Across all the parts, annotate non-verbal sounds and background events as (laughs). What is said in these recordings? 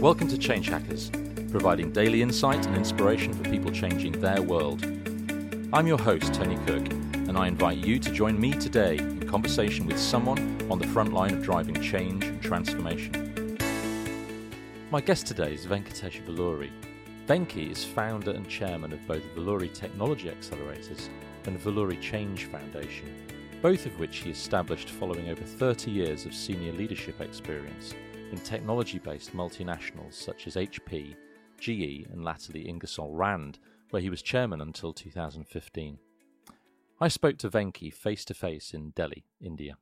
Welcome to Change Hackers, providing daily insight and inspiration for people changing their world. I'm your host, Tony Cook, and I invite you to join me today in conversation with someone on the front line of driving change and transformation. My guest today is Venkatesh Valluri. Venki is founder and chairman of both Valluri Technology Accelerators and Valluri Change Foundation, both of which he established following over 30 years of senior leadership experience in technology based multinationals such as HP, GE, and latterly Ingersoll Rand, where he was chairman until 2015. I spoke to Venki face to face in Delhi, India.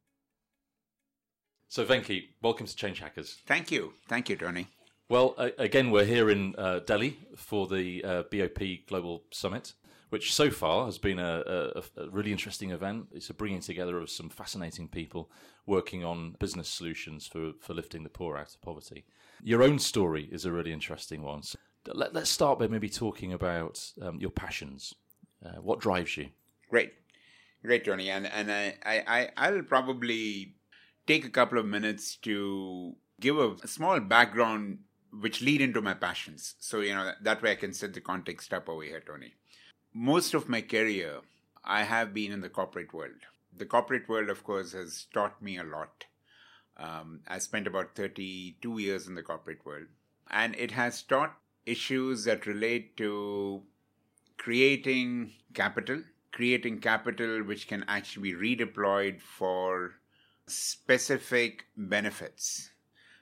So, Venki, welcome to Change Hackers. Thank you. Thank you, Tony. Well, uh, again, we're here in uh, Delhi for the uh, BOP Global Summit which so far has been a, a, a, really interesting event. It's a bringing together of some fascinating people working on business solutions for, for lifting the poor out of poverty. Your own story is a really interesting one. So let, us start by maybe talking about um, your passions. Uh, what drives you? Great, great, Tony. And and I, I I'll probably take a couple of minutes to give a, a small background which lead into my passions. So you know that way I can set the context up over here, Tony most of my career, I have been in the corporate world. The corporate world, of course, has taught me a lot. Um, I spent about 32 years in the corporate world, and it has taught issues that relate to creating capital, creating capital which can actually be redeployed for specific benefits.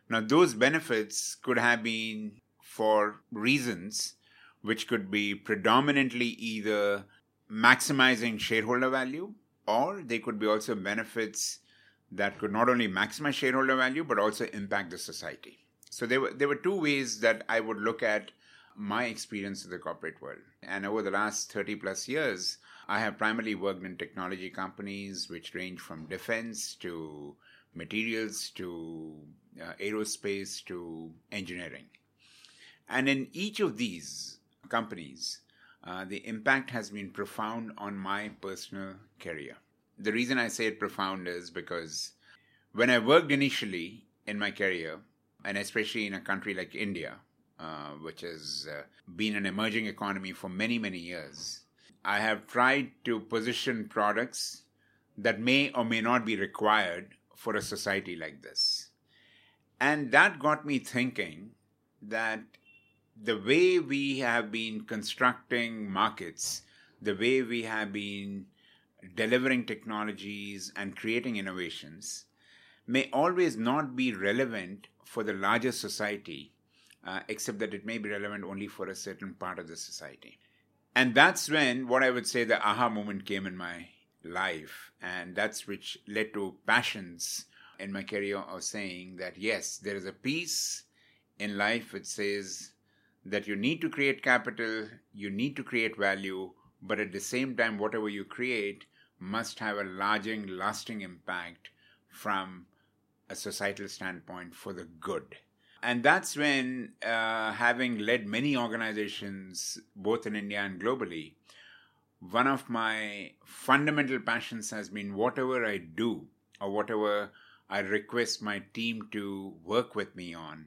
Now, those benefits could have been for reasons which could be predominantly either maximizing shareholder value or they could be also benefits that could not only maximize shareholder value but also impact the society. So there were there were two ways that I would look at my experience in the corporate world. And over the last 30 plus years, I have primarily worked in technology companies which range from defense to materials to uh, aerospace to engineering. And in each of these, companies, uh, the impact has been profound on my personal career. The reason I say it profound is because when I worked initially in my career, and especially in a country like India, uh, which has uh, been an emerging economy for many, many years, I have tried to position products that may or may not be required for a society like this. And that got me thinking that the way we have been constructing markets, the way we have been delivering technologies and creating innovations, may always not be relevant for the larger society, uh, except that it may be relevant only for a certain part of the society. And that's when what I would say the aha moment came in my life, and that's which led to passions in my career of saying that yes, there is a piece in life which says that you need to create capital, you need to create value, but at the same time, whatever you create must have a lasting, lasting impact from a societal standpoint for the good. And that's when, uh, having led many organizations, both in India and globally, one of my fundamental passions has been whatever I do or whatever I request my team to work with me on,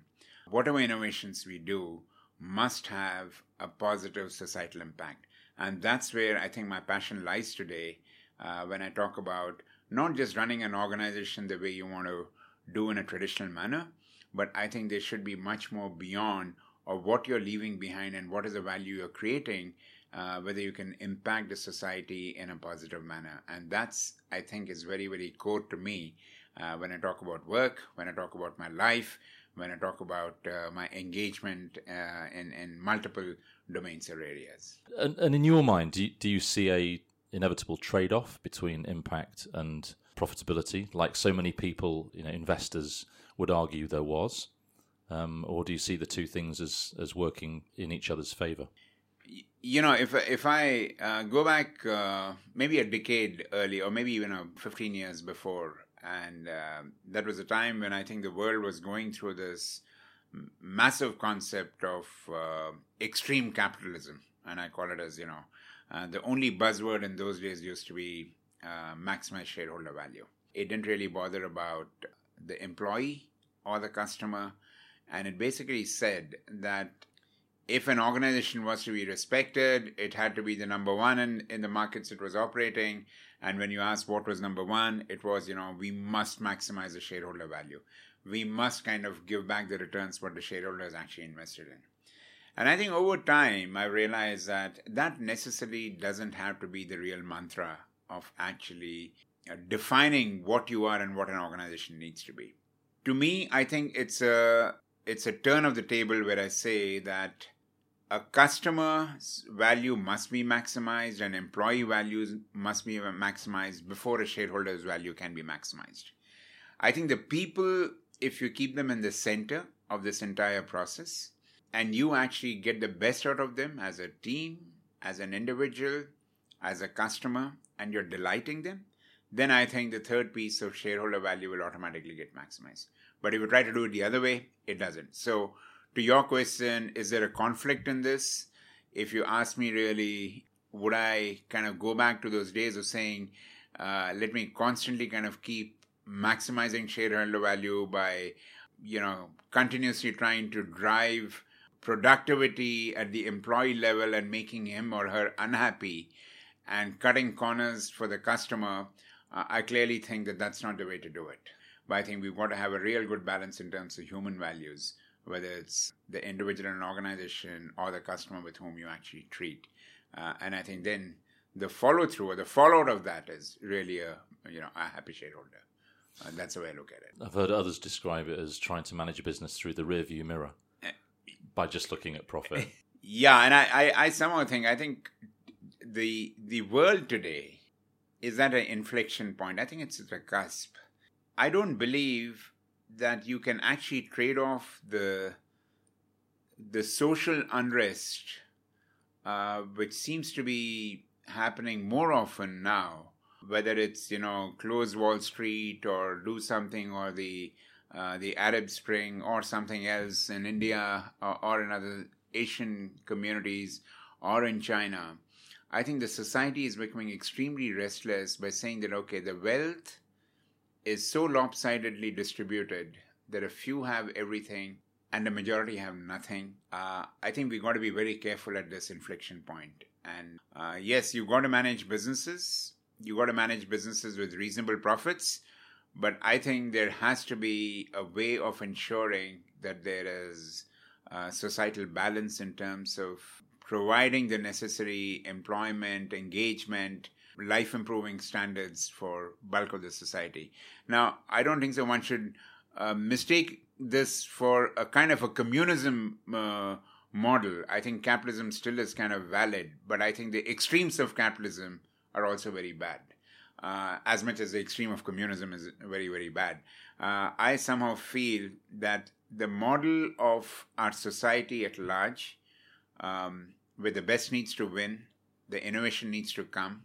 whatever innovations we do, must have a positive societal impact. And that's where I think my passion lies today uh, when I talk about not just running an organization the way you want to do in a traditional manner, but I think there should be much more beyond of what you're leaving behind and what is the value you're creating, uh, whether you can impact the society in a positive manner. And that's, I think, is very, very core to me uh, when I talk about work, when I talk about my life, when I talk about uh, my engagement uh, in, in multiple domains or areas. And, and in your mind, do you, do you see a inevitable trade off between impact and profitability, like so many people, you know, investors would argue there was? Um, or do you see the two things as, as working in each other's favor? You know, if if I uh, go back uh, maybe a decade early, or maybe even uh, 15 years before and uh, that was a time when I think the world was going through this massive concept of uh, extreme capitalism, and I call it as you know uh, the only buzzword in those days used to be uh, maximize shareholder value. It didn't really bother about the employee or the customer. And it basically said that if an organization was to be respected, it had to be the number one in, in the markets it was operating. And when you ask what was number one, it was, you know, we must maximize the shareholder value. We must kind of give back the returns what the shareholders actually invested in. And I think over time, I realized that that necessarily doesn't have to be the real mantra of actually uh, defining what you are and what an organization needs to be. To me, I think it's a it's a turn of the table where I say that a customer's value must be maximized and employee values must be maximized before a shareholder's value can be maximized. I think the people, if you keep them in the center of this entire process and you actually get the best out of them as a team, as an individual, as a customer, and you're delighting them, then I think the third piece of shareholder value will automatically get maximized. But if you try to do it the other way, it doesn't. So to your question, is there a conflict in this? If you ask me really, would I kind of go back to those days of saying, uh, let me constantly kind of keep maximizing shareholder value by, you know, continuously trying to drive productivity at the employee level and making him or her unhappy and cutting corners for the customer, uh, I clearly think that that's not the way to do it. But I think we've got to have a real good balance in terms of human values whether it's the individual in an organization or the customer with whom you actually treat. Uh, and I think then the follow through or the fallout of that is really a you know a happy shareholder. Uh, that's the way I look at it. I've heard others describe it as trying to manage a business through the rearview mirror uh, by just looking at profit. (laughs) Yeah, and I, I, I somehow think I think the the world today is at an inflection point. I think it's at a cusp. I don't believe that you can actually trade off the the social unrest, uh, which seems to be happening more often now, whether it's you know close Wall Street or do something or the uh, the Arab Spring or something else in India or, or in other Asian communities or in China. I think the society is becoming extremely restless by saying that okay, the wealth is so lopsidedly distributed that a few have everything and the majority have nothing. Uh, I think we've got to be very careful at this inflection point. And uh, yes, you've got to manage businesses. You've got to manage businesses with reasonable profits. But I think there has to be a way of ensuring that there is uh, societal balance in terms of providing the necessary employment, engagement, life improving standards for bulk of the society. Now, I don't think so one should uh, mistake this for a kind of a communism uh, model. I think capitalism still is kind of valid, but I think the extremes of capitalism are also very bad. Uh, as much as the extreme of communism is very, very bad. Uh, I somehow feel that the model of our society at large, um, where the best needs to win, the innovation needs to come,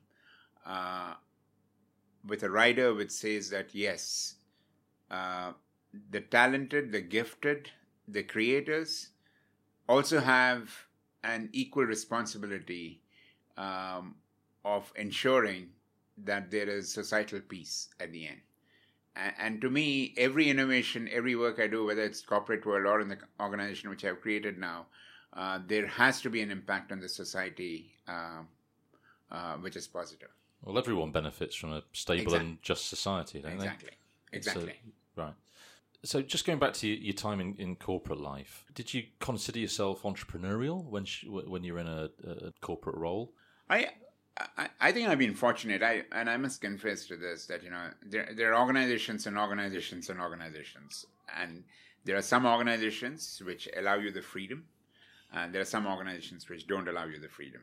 uh, with a rider which says that yes, uh, the talented, the gifted, the creators also have an equal responsibility um, of ensuring that there is societal peace at the end. And, and, to me, every innovation, every work I do, whether it's corporate world or in the organization which I've created now, uh, there has to be an impact on the society uh, uh, which is positive. Well, everyone benefits from a stable exactly. and just society, don't exactly. they? Exactly. Exactly. Right. So, just going back to your time in, in corporate life, did you consider yourself entrepreneurial when when you're in a, a corporate role? I, I, I think I've been fortunate. I and I must confess to this that you know there there are organizations and organizations and organizations, and there are some organizations which allow you the freedom, and there are some organizations which don't allow you the freedom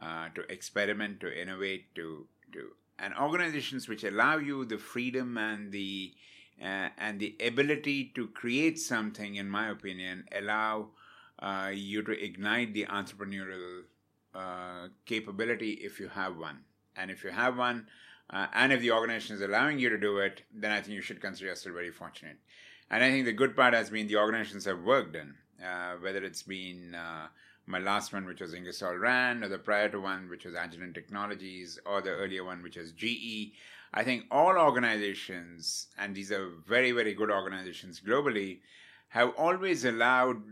uh, to experiment, to innovate, to to and organizations which allow you the freedom and the uh, and the ability to create something, in my opinion, allow uh, you to ignite the entrepreneurial uh, capability if you have one. And if you have one, uh, and if the organization is allowing you to do it, then I think you should consider yourself very fortunate. And I think the good part has been the organizations have worked in, whether it's been my last one, which was Ingersoll Rand, or the prior to one, which was Agilent Technologies, or the earlier one, which was GE. I think all organizations, and these are very, very good organizations globally, have always allowed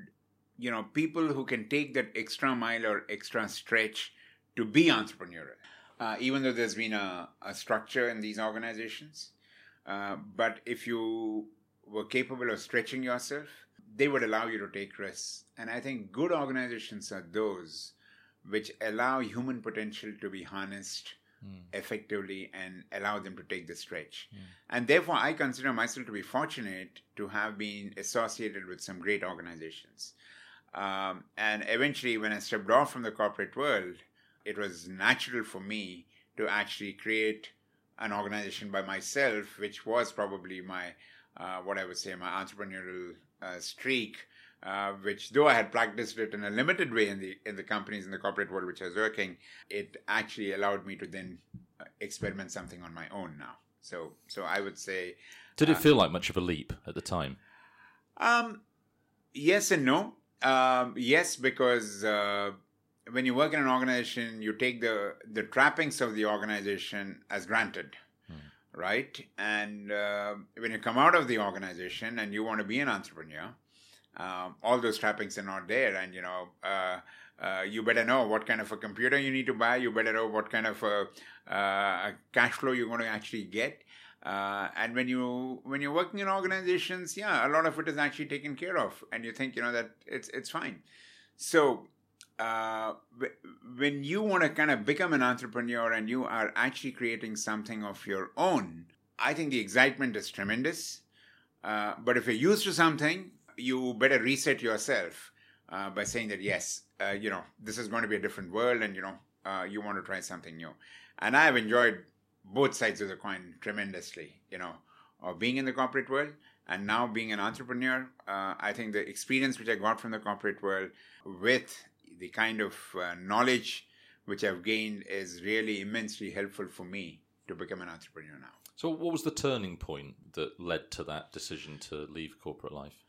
you know people who can take that extra mile or extra stretch to be entrepreneurial uh, even though there's been a, a structure in these organizations uh, but if you were capable of stretching yourself they would allow you to take risks and i think good organizations are those which allow human potential to be harnessed mm. effectively and allow them to take the stretch. Mm. And therefore, I consider myself to be fortunate to have been associated with some great organizations. Um, and eventually, when I stepped off from the corporate world, it was natural for me to actually create an organization by myself, which was probably my, uh, what I would say, my entrepreneurial uh, streak uh, which though I had practiced it in a limited way in the in the companies in the corporate world which I was working, it actually allowed me to then uh, experiment something on my own now. So so I would say. Did it uh, feel like much of a leap at the time? Um, yes and no. Um, yes, because uh, when you work in an organization, you take the the trappings of the organization as granted. Right? And uh, when you come out of the organization and you want to be an entrepreneur, um, all those trappings are not there and you know uh, uh, you better know what kind of a computer you need to buy you better know what kind of a, uh, cash flow you're going to actually get uh, and when you when you're working in organizations yeah a lot of it is actually taken care of and you think you know that it's it's fine so uh, when you want to kind of become an entrepreneur and you are actually creating something of your own i think the excitement is tremendous uh, but if you're used to something you better reset yourself uh, by saying that yes, uh, you know this is going to be a different world, and you know uh, you want to try something new. And I have enjoyed both sides of the coin tremendously. You know, of being in the corporate world and now being an entrepreneur. Uh, I think the experience which I got from the corporate world with the kind of uh, knowledge which I've gained is really immensely helpful for me to become an entrepreneur now. So, what was the turning point that led to that decision to leave corporate life?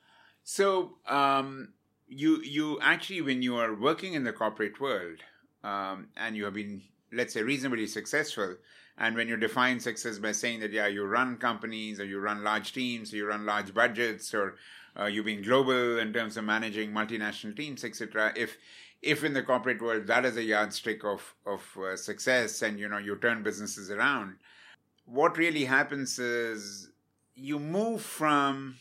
So um, you you actually when you are working in the corporate world um, and you have been let's say reasonably successful and when you define success by saying that yeah you run companies or you run large teams or you run large budgets or uh, you've been global in terms of managing multinational teams etc if if in the corporate world that is a yardstick of of uh, success and you know you turn businesses around what really happens is you move from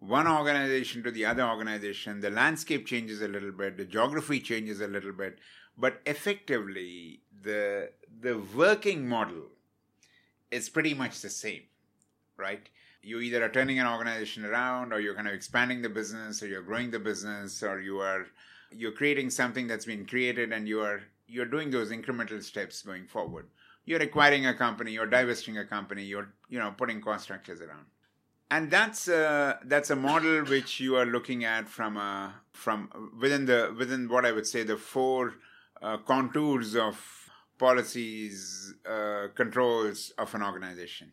one organization to the other organization, the landscape changes a little bit, the geography changes a little bit, but effectively the the working model is pretty much the same, right? You either are turning an organization around, or you're kind of expanding the business, or you're growing the business, or you are you're creating something that's been created, and you are you're doing those incremental steps going forward. You're acquiring a company, you're divesting a company, you're you know putting cost structures around and that's a, that's a model which you are looking at from a, from within the within what I would say the four uh, contours of policies uh, controls of an organization.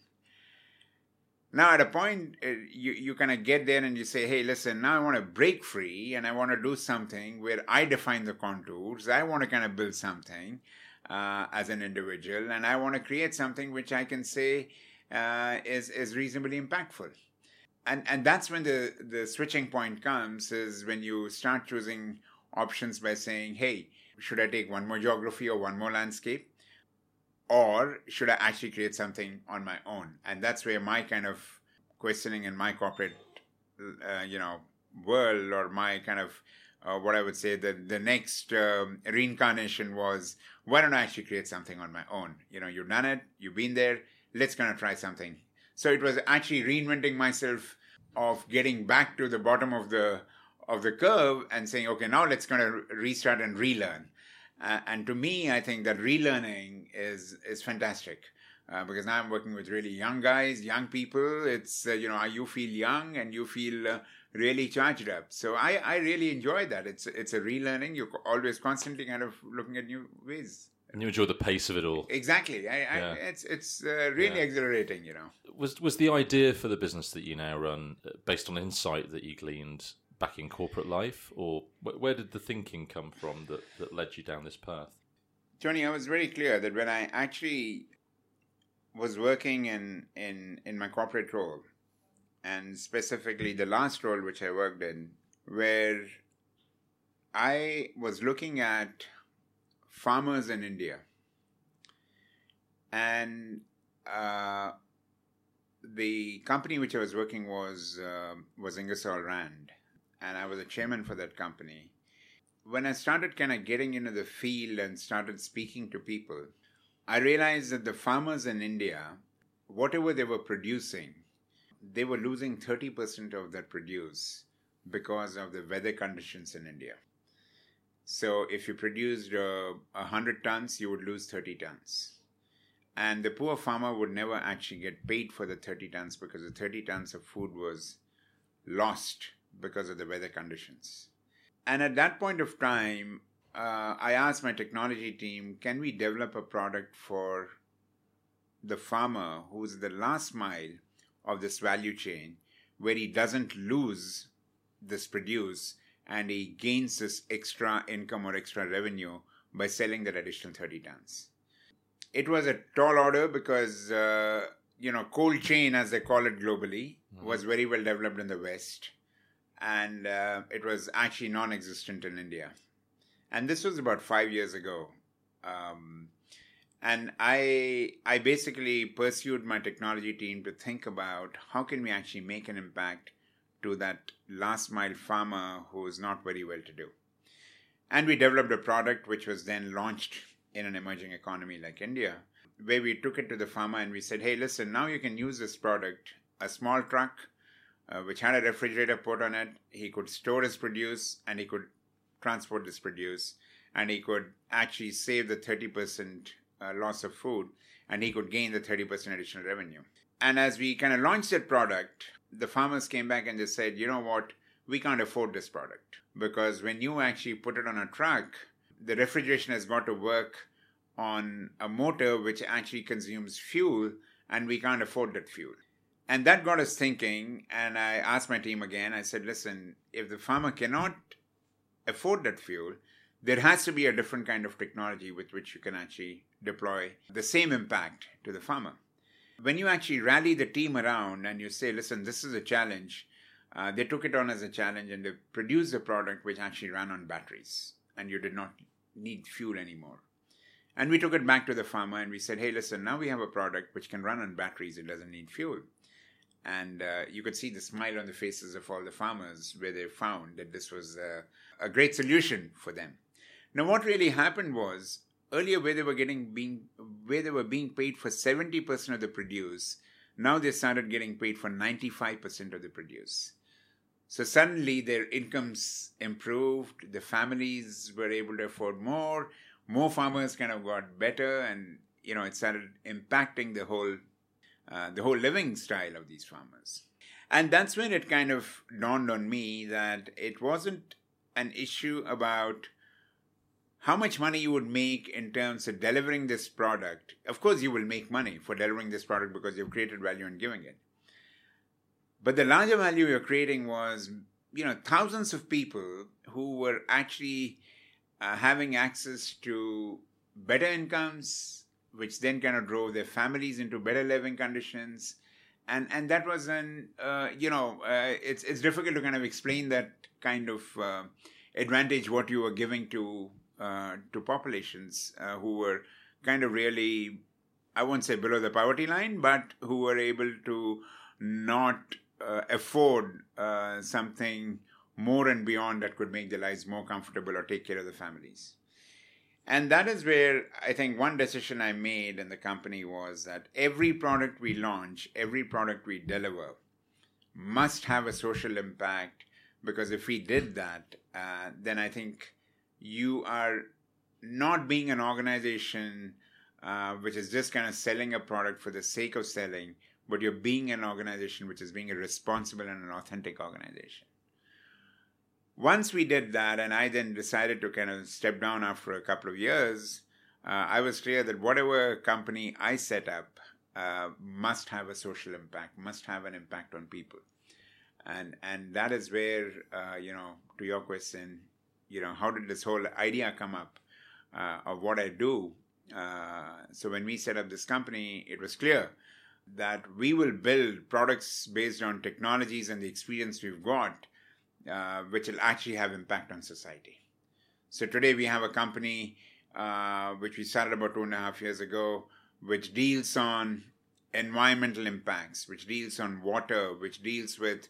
Now, at a point, uh, you you kind of get there and you say, "Hey, listen, now I want to break free and I want to do something where I define the contours. I want to kind of build something uh, as an individual, and I want to create something which I can say." Uh, is is reasonably impactful and and that's when the the switching point comes is when you start choosing options by saying hey should i take one more geography or one more landscape or should i actually create something on my own? And that's where my kind of questioning in my corporate uh, you know world or my kind of uh, what i would say the the next um, reincarnation was why don't i actually create something on my own? You know you've done it you've been there let's kind of try something. So it was actually reinventing myself of getting back to the bottom of the of the curve and saying, okay, now let's kind of restart and relearn. Uh, and to me, I think that relearning is is fantastic. Uh, because now I'm working with really young guys, young people. It's uh, you know you feel young and you feel uh, really charged up. So I, I really enjoy that. It's it's a relearning. You're always constantly kind of looking at new ways. And you enjoy the pace of it all. Exactly. I, yeah. I, it's it's uh, really yeah. exhilarating, you know. Was was the idea for the business that you now run uh, based on insight that you gleaned back in corporate life, or where did the thinking come from that, that led you down this path? Tony, I was very clear that when I actually was working in in in my corporate role, and specifically the last role which I worked in, where I was looking at farmers in India. And uh, the company which I was working was uh, was Ingersoll Rand, and I was a chairman for that company. When I started kind of getting into the field and started speaking to people, I realized that the farmers in India, whatever they were producing, they were losing 30% of their produce because of the weather conditions in India. So if you produced uh, 100 tons, you would lose 30 tons. And the poor farmer would never actually get paid for the 30 tons because the 30 tons of food was lost because of the weather conditions. And at that point of time, uh, I asked my technology team, can we develop a product for the farmer who's the last mile of this value chain where he doesn't lose this produce and he gains this extra income or extra revenue by selling that additional 30 tons? it was a tall order because uh, you know cold chain as they call it globally mm-hmm. was very well developed in the west and uh, it was actually non-existent in india. And this was about five years ago. Um, and i i basically pursued my technology team to think about how can we actually make an impact to that last mile farmer who is not very well to do. And we developed a product which was then launched in an emerging economy like India, where we took it to the farmer and we said, hey, listen, now you can use this product, a small truck uh, which had a refrigerator put on it. He could store his produce and he could transport this produce and he could actually save the 30% uh, loss of food and he could gain the 30% additional revenue. And as we kind of launched that product, the farmers came back and they said, you know what, we can't afford this product because when you actually put it on a truck, the refrigeration has got to work on a motor which actually consumes fuel, and we can't afford that fuel. And that got us thinking, and I asked my team again, I said, listen, if the farmer cannot afford that fuel, there has to be a different kind of technology with which you can actually deploy the same impact to the farmer. When you actually rally the team around and you say, listen, this is a challenge, uh, they took it on as a challenge and they produced a product which actually ran on batteries and you did not need fuel anymore. And we took it back to the farmer and we said, hey, listen, now we have a product which can run on batteries, it doesn't need fuel. And uh, you could see the smile on the faces of all the farmers where they found that this was a, a great solution for them. Now, what really happened was earlier where they were getting being where they were being paid for 70% of the produce, now they started getting paid for 95% of the produce. So suddenly their incomes improved, the families were able to afford more, more farmers kind of got better, and you know it started impacting the whole uh, the whole living style of these farmers. And that's when it kind of dawned on me that it wasn't an issue about how much money you would make in terms of delivering this product. Of course, you will make money for delivering this product because you've created value and giving it. But the larger value you're creating was, you know, thousands of people who were actually uh, having access to better incomes, which then kind of drove their families into better living conditions. And, and that was an, uh, you know, uh, it's, it's difficult to kind of explain that kind of uh, advantage what you were giving to, uh, to populations uh, who were kind of really, I won't say below the poverty line, but who were able to not uh, afford something more and beyond that could make their lives more comfortable or take care of the families. And that is where I think one decision I made in the company was that every product we launch, every product we deliver, must have a social impact because if we did that, uh, then I think you are not being an organization uh, which is just kind of selling a product for the sake of selling, but you're being an organization which is being a responsible and an authentic organization. Once we did that, and I then decided to kind of step down after a couple of years, uh, I was clear that whatever company I set up uh, must have a social impact, must have an impact on people, and and that is where uh, you know to your question, you know, how did this whole idea come up uh, of what I do? Uh, so when we set up this company, it was clear that we will build products based on technologies and the experience we've got, uh, which will actually have impact on society. So today we have a company uh, which we started about two and a half years ago, which deals on environmental impacts, which deals on water, which deals with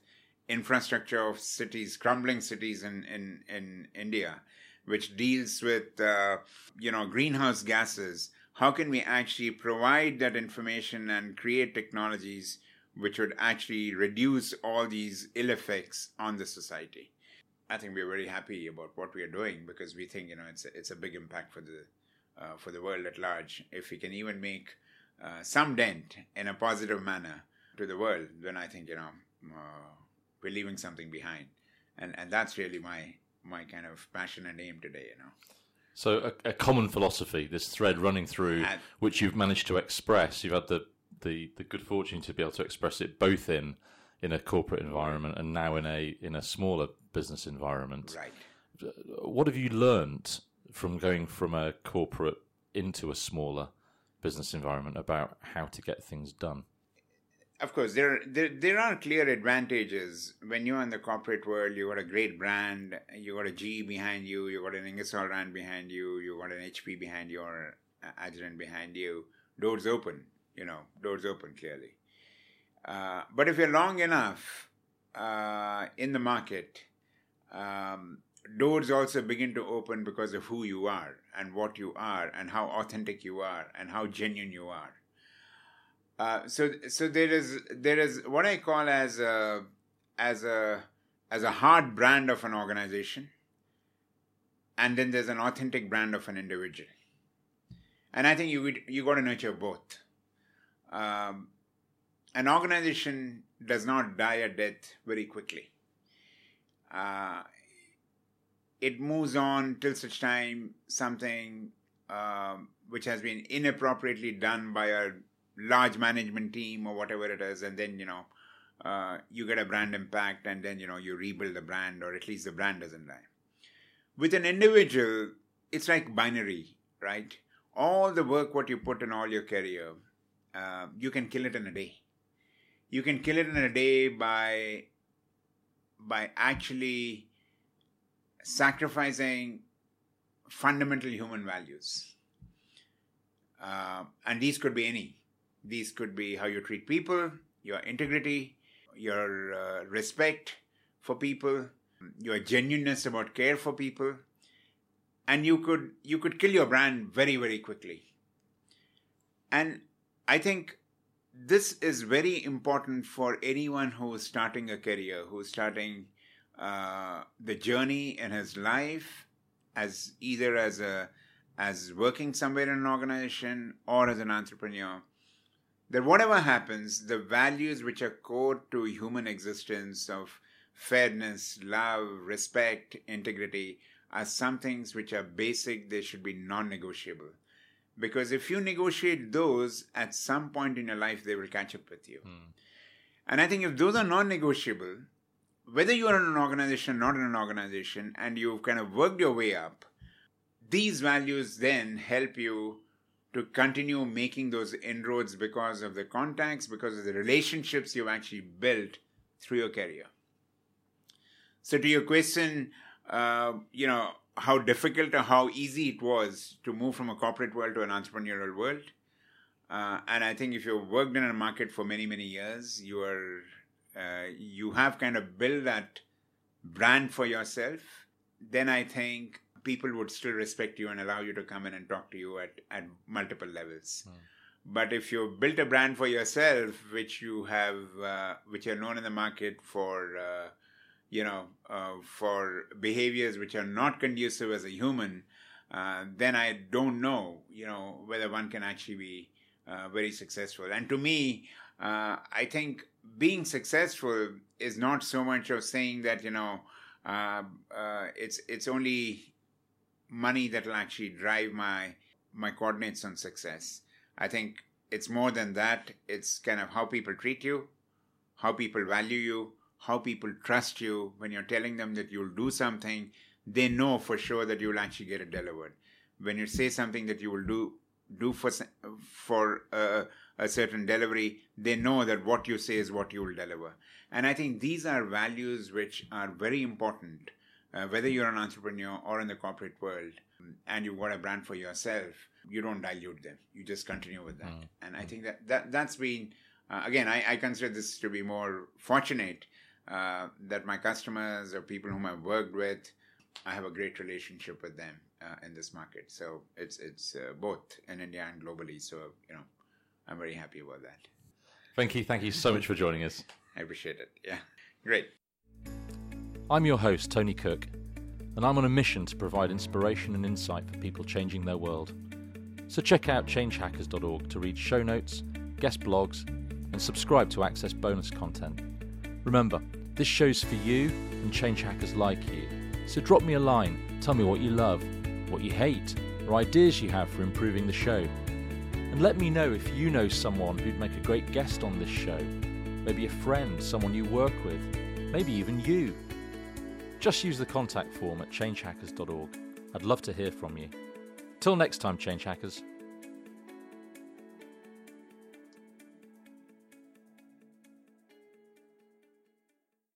infrastructure of cities, crumbling cities in, in, in India, which deals with uh, you know greenhouse gases. How can we actually provide that information and create technologies which would actually reduce all these ill effects on the society? I think we're very happy about what we are doing because we think you know it's a, it's a big impact for the uh, for the world at large. If we can even make uh, some dent in a positive manner to the world, then I think you know uh, we're leaving something behind, and and that's really my my kind of passion and aim today. You know. So a, a common philosophy, this thread running through, which you've managed to express. You've had the, the the good fortune to be able to express it both in in a corporate environment and now in a in a smaller business environment. Right. What have you learned from going from a corporate into a smaller business environment about how to get things done? Of course, there, there there are clear advantages when you're in the corporate world. You got a great brand, you got a GE behind you, you got an Ingersoll Rand behind you, you got an HP behind you, or Agilent behind you. Doors open, you know, doors open clearly. Uh, but if you're long enough uh, in the market, um, doors also begin to open because of who you are and what you are and how authentic you are and how genuine you are. Uh, so so there is there is what I call as a as a as a hard brand of an organization, and then there's an authentic brand of an individual. And I think you you got to nurture both. Um, an organization does not die a death very quickly. Uh, it moves on till such time something uh, which has been inappropriately done by a large management team or whatever it is, and then you know uh, you get a brand impact, and then you know you rebuild the brand, or at least the brand doesn't die. With an individual, it's like binary, right? All the work what you put in all your career, uh, you can kill it in a day. You can kill it in a day by by actually sacrificing fundamental human values. Uh, and these could be any. These could be how you treat people, your integrity, your uh, respect for people, your genuineness about care for people, and you could you could kill your brand very very quickly. And I think this is very important for anyone who is starting a career, who is starting uh, the journey in his life as either as a as working somewhere in an organization or as an entrepreneur that whatever happens, the values which are core to human existence of fairness, love, respect, integrity are some things which are basic, they should be non negotiable. Because if you negotiate those, at some point in your life, they will catch up with you. Hmm. And I think if those are non negotiable, whether you are in an organization, not in an organization, and you've kind of worked your way up, these values then help you to continue making those inroads because of the contacts, because of the relationships you've actually built through your career. So, to your question, uh, you know, how difficult or how easy it was to move from a corporate world to an entrepreneurial world. Uh, and I think if you've worked in a market for many, many years, you are uh, you have kind of built that brand for yourself. Then I think people would still respect you and allow you to come in and talk to you at, at multiple levels. Mm. But if you've built a brand for yourself, which you have, uh, which are known in the market for, uh, you know, uh, for behaviors which are not conducive as a human, uh, then I don't know, you know, whether one can actually be uh, very successful. And to me, uh, I think being successful is not so much of saying that you know it's it's only money that will actually drive my my coordinates on success. I think it's more than that. It's kind of how people treat you, how people value you, how people trust you when you're telling them that you'll do something. They know for sure that you'll actually get it delivered. When you say something that you will do do for for a, a certain delivery, they know that what you say is what you will deliver. And I think these are values which are very important, uh, whether you're an entrepreneur or in the corporate world, and you've got a brand for yourself. You don't dilute them. You just continue with that. Mm. And I think that, that that's been uh, again. I, I consider this to be more fortunate uh, that my customers or people whom I've worked with, I have a great relationship with them uh, in this market. So it's it's uh, both in India and globally. So you know, I'm very happy about that. Thank you, thank you so much for joining us. I appreciate it. Yeah, great. I'm your host, Tony Cook, and I'm on a mission to provide inspiration and insight for people changing their world. So check out changehackers.org to read show notes, guest blogs, and subscribe to access bonus content. Remember, this show's for you and change hackers like you. So drop me a line, tell me what you love, what you hate, or ideas you have for improving the show. And let me know if you know someone who'd make a great guest on this show. Maybe a friend, someone you work with, maybe even you. Just use the contact form at changehackers.org. I'd love to hear from you. Till next time, change hackers.